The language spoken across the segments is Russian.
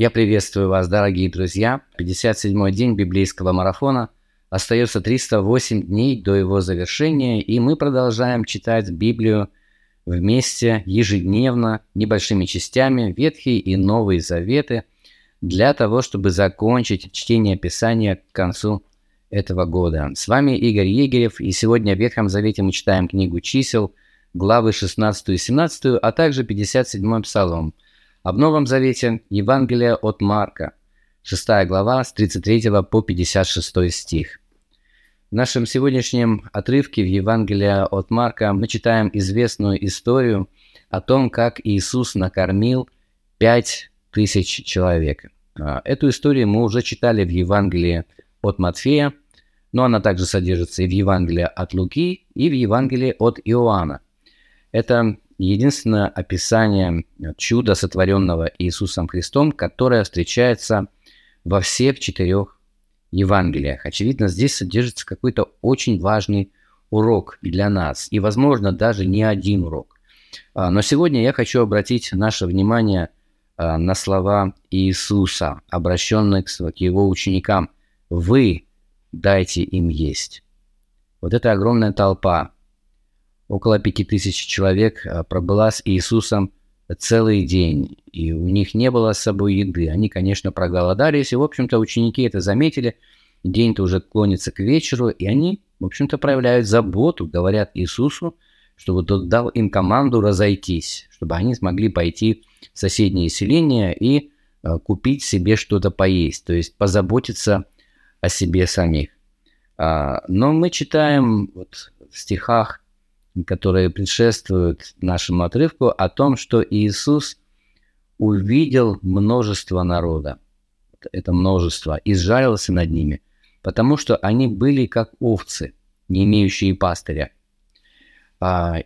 Я приветствую вас, дорогие друзья. 57-й день библейского марафона. Остается 308 дней до его завершения, и мы продолжаем читать Библию вместе ежедневно, небольшими частями, Ветхие и Новые Заветы, для того, чтобы закончить чтение Писания к концу этого года. С вами Игорь Егерев, и сегодня в Ветхом Завете мы читаем книгу чисел, главы 16 и 17, а также 57 Псалом. В Новом Завете Евангелие от Марка, 6 глава, с 33 по 56 стих. В нашем сегодняшнем отрывке в Евангелии от Марка мы читаем известную историю о том, как Иисус накормил пять тысяч человек. А, эту историю мы уже читали в Евангелии от Матфея, но она также содержится и в Евангелии от Луки, и в Евангелии от Иоанна. Это единственное описание чуда, сотворенного Иисусом Христом, которое встречается во всех четырех Евангелиях. Очевидно, здесь содержится какой-то очень важный урок для нас, и, возможно, даже не один урок. А, но сегодня я хочу обратить наше внимание а, на слова Иисуса, обращенные к его ученикам. «Вы дайте им есть». Вот эта огромная толпа, около пяти тысяч человек, а, пробыла с Иисусом целый день, и у них не было с собой еды. Они, конечно, проголодались, и, в общем-то, ученики это заметили. День-то уже клонится к вечеру, и они, в общем-то, проявляют заботу, говорят Иисусу, чтобы тот дал им команду разойтись, чтобы они смогли пойти в соседнее селение и э, купить себе что-то поесть, то есть позаботиться о себе самих. А, но мы читаем вот в стихах которые предшествуют нашему отрывку, о том, что Иисус увидел множество народа, это множество, и сжалился над ними, потому что они были как овцы, не имеющие пастыря. А,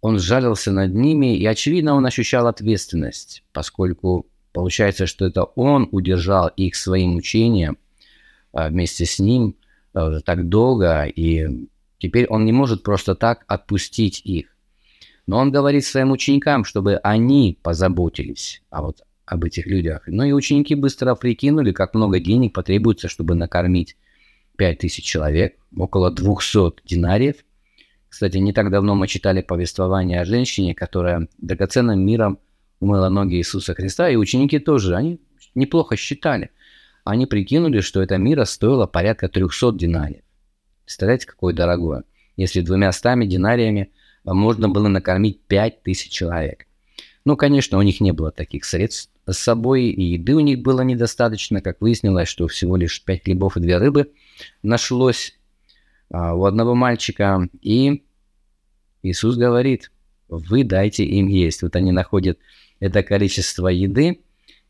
он сжалился над ними, и, очевидно, он ощущал ответственность, поскольку получается, что это он удержал их своим учением а, вместе с ним а, так долго, и Теперь он не может просто так отпустить их. Но он говорит своим ученикам, чтобы они позаботились а вот об этих людях. Ну и ученики быстро прикинули, как много денег потребуется, чтобы накормить 5000 человек, около 200 динариев. Кстати, не так давно мы читали повествование о женщине, которая драгоценным миром умыла ноги Иисуса Христа, и ученики тоже, они неплохо считали. Они прикинули, что эта мира стоила порядка 300 динариев. Представляете, какое дорогое. Если двумя стами динариями а, можно было накормить 5000 человек. Ну, конечно, у них не было таких средств с собой, и еды у них было недостаточно. Как выяснилось, что всего лишь 5 хлебов и 2 рыбы нашлось а, у одного мальчика. И Иисус говорит, вы дайте им есть. Вот они находят это количество еды.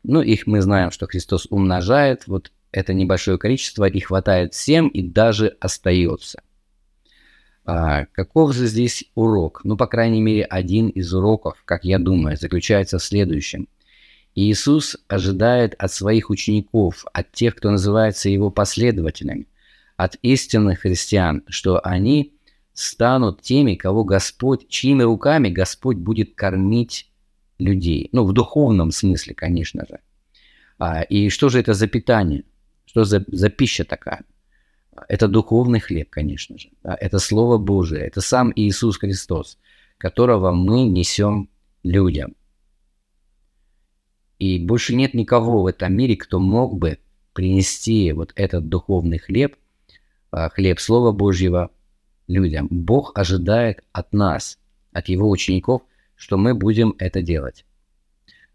Ну, их мы знаем, что Христос умножает. Вот это небольшое количество и хватает всем, и даже остается. А, каков же здесь урок? Ну, по крайней мере, один из уроков, как я думаю, заключается в следующем. Иисус ожидает от своих учеников, от тех, кто называется его последователями, от истинных христиан, что они станут теми, кого Господь, чьими руками Господь будет кормить людей. Ну, в духовном смысле, конечно же. А, и что же это за питание? Что за, за пища такая? Это духовный хлеб, конечно же. Да? Это Слово Божие, это сам Иисус Христос, которого мы несем людям. И больше нет никого в этом мире, кто мог бы принести вот этот духовный хлеб, а, хлеб Слова Божьего людям. Бог ожидает от нас, от Его учеников, что мы будем это делать.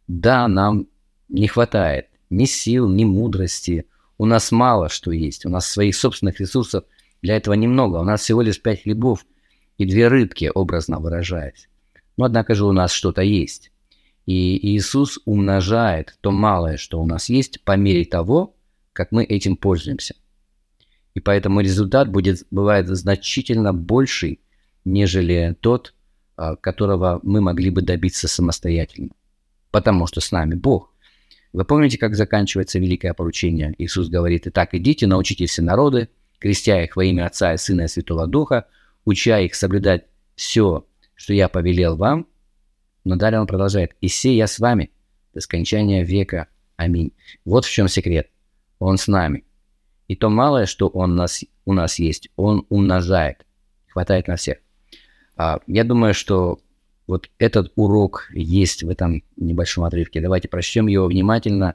Да, нам не хватает ни сил, ни мудрости, у нас мало что есть, у нас своих собственных ресурсов для этого немного. У нас всего лишь пять хлебов и две рыбки, образно выражаясь. Но однако же у нас что-то есть. И Иисус умножает то малое, что у нас есть, по мере того, как мы этим пользуемся. И поэтому результат будет, бывает значительно больший, нежели тот, а, которого мы могли бы добиться самостоятельно. Потому что с нами Бог. Вы помните, как заканчивается великое поручение? Иисус говорит, «Итак, идите, научите все народы, крестя их во имя Отца и Сына и Святого Духа, уча их соблюдать все, что я повелел вам». Но далее он продолжает, «И все я с вами до скончания века. Аминь. Вот в чем секрет. Он с нами. И то малое, что он нас, у нас есть, он умножает. Хватает на всех. А, я думаю, что вот этот урок есть в этом небольшом отрывке. Давайте прочтем его внимательно,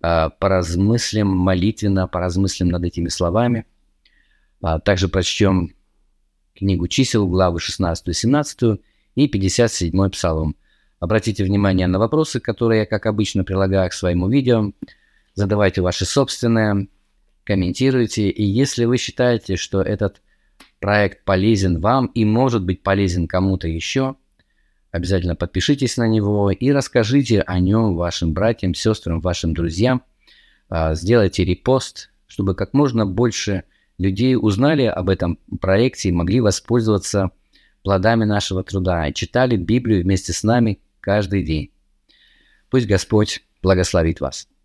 а, поразмыслим молитвенно, поразмыслим над этими словами. А, также прочтем книгу чисел, главы 16 17 и 57 псалом. Обратите внимание на вопросы, которые я, как обычно, прилагаю к своему видео. Задавайте ваши собственные, комментируйте. И если вы считаете, что этот проект полезен вам и может быть полезен кому-то еще, обязательно подпишитесь на него и расскажите о нем вашим братьям, сестрам, вашим друзьям. А, сделайте репост, чтобы как можно больше людей узнали об этом проекте и могли воспользоваться плодами нашего труда и читали Библию вместе с нами каждый день. Пусть Господь благословит вас.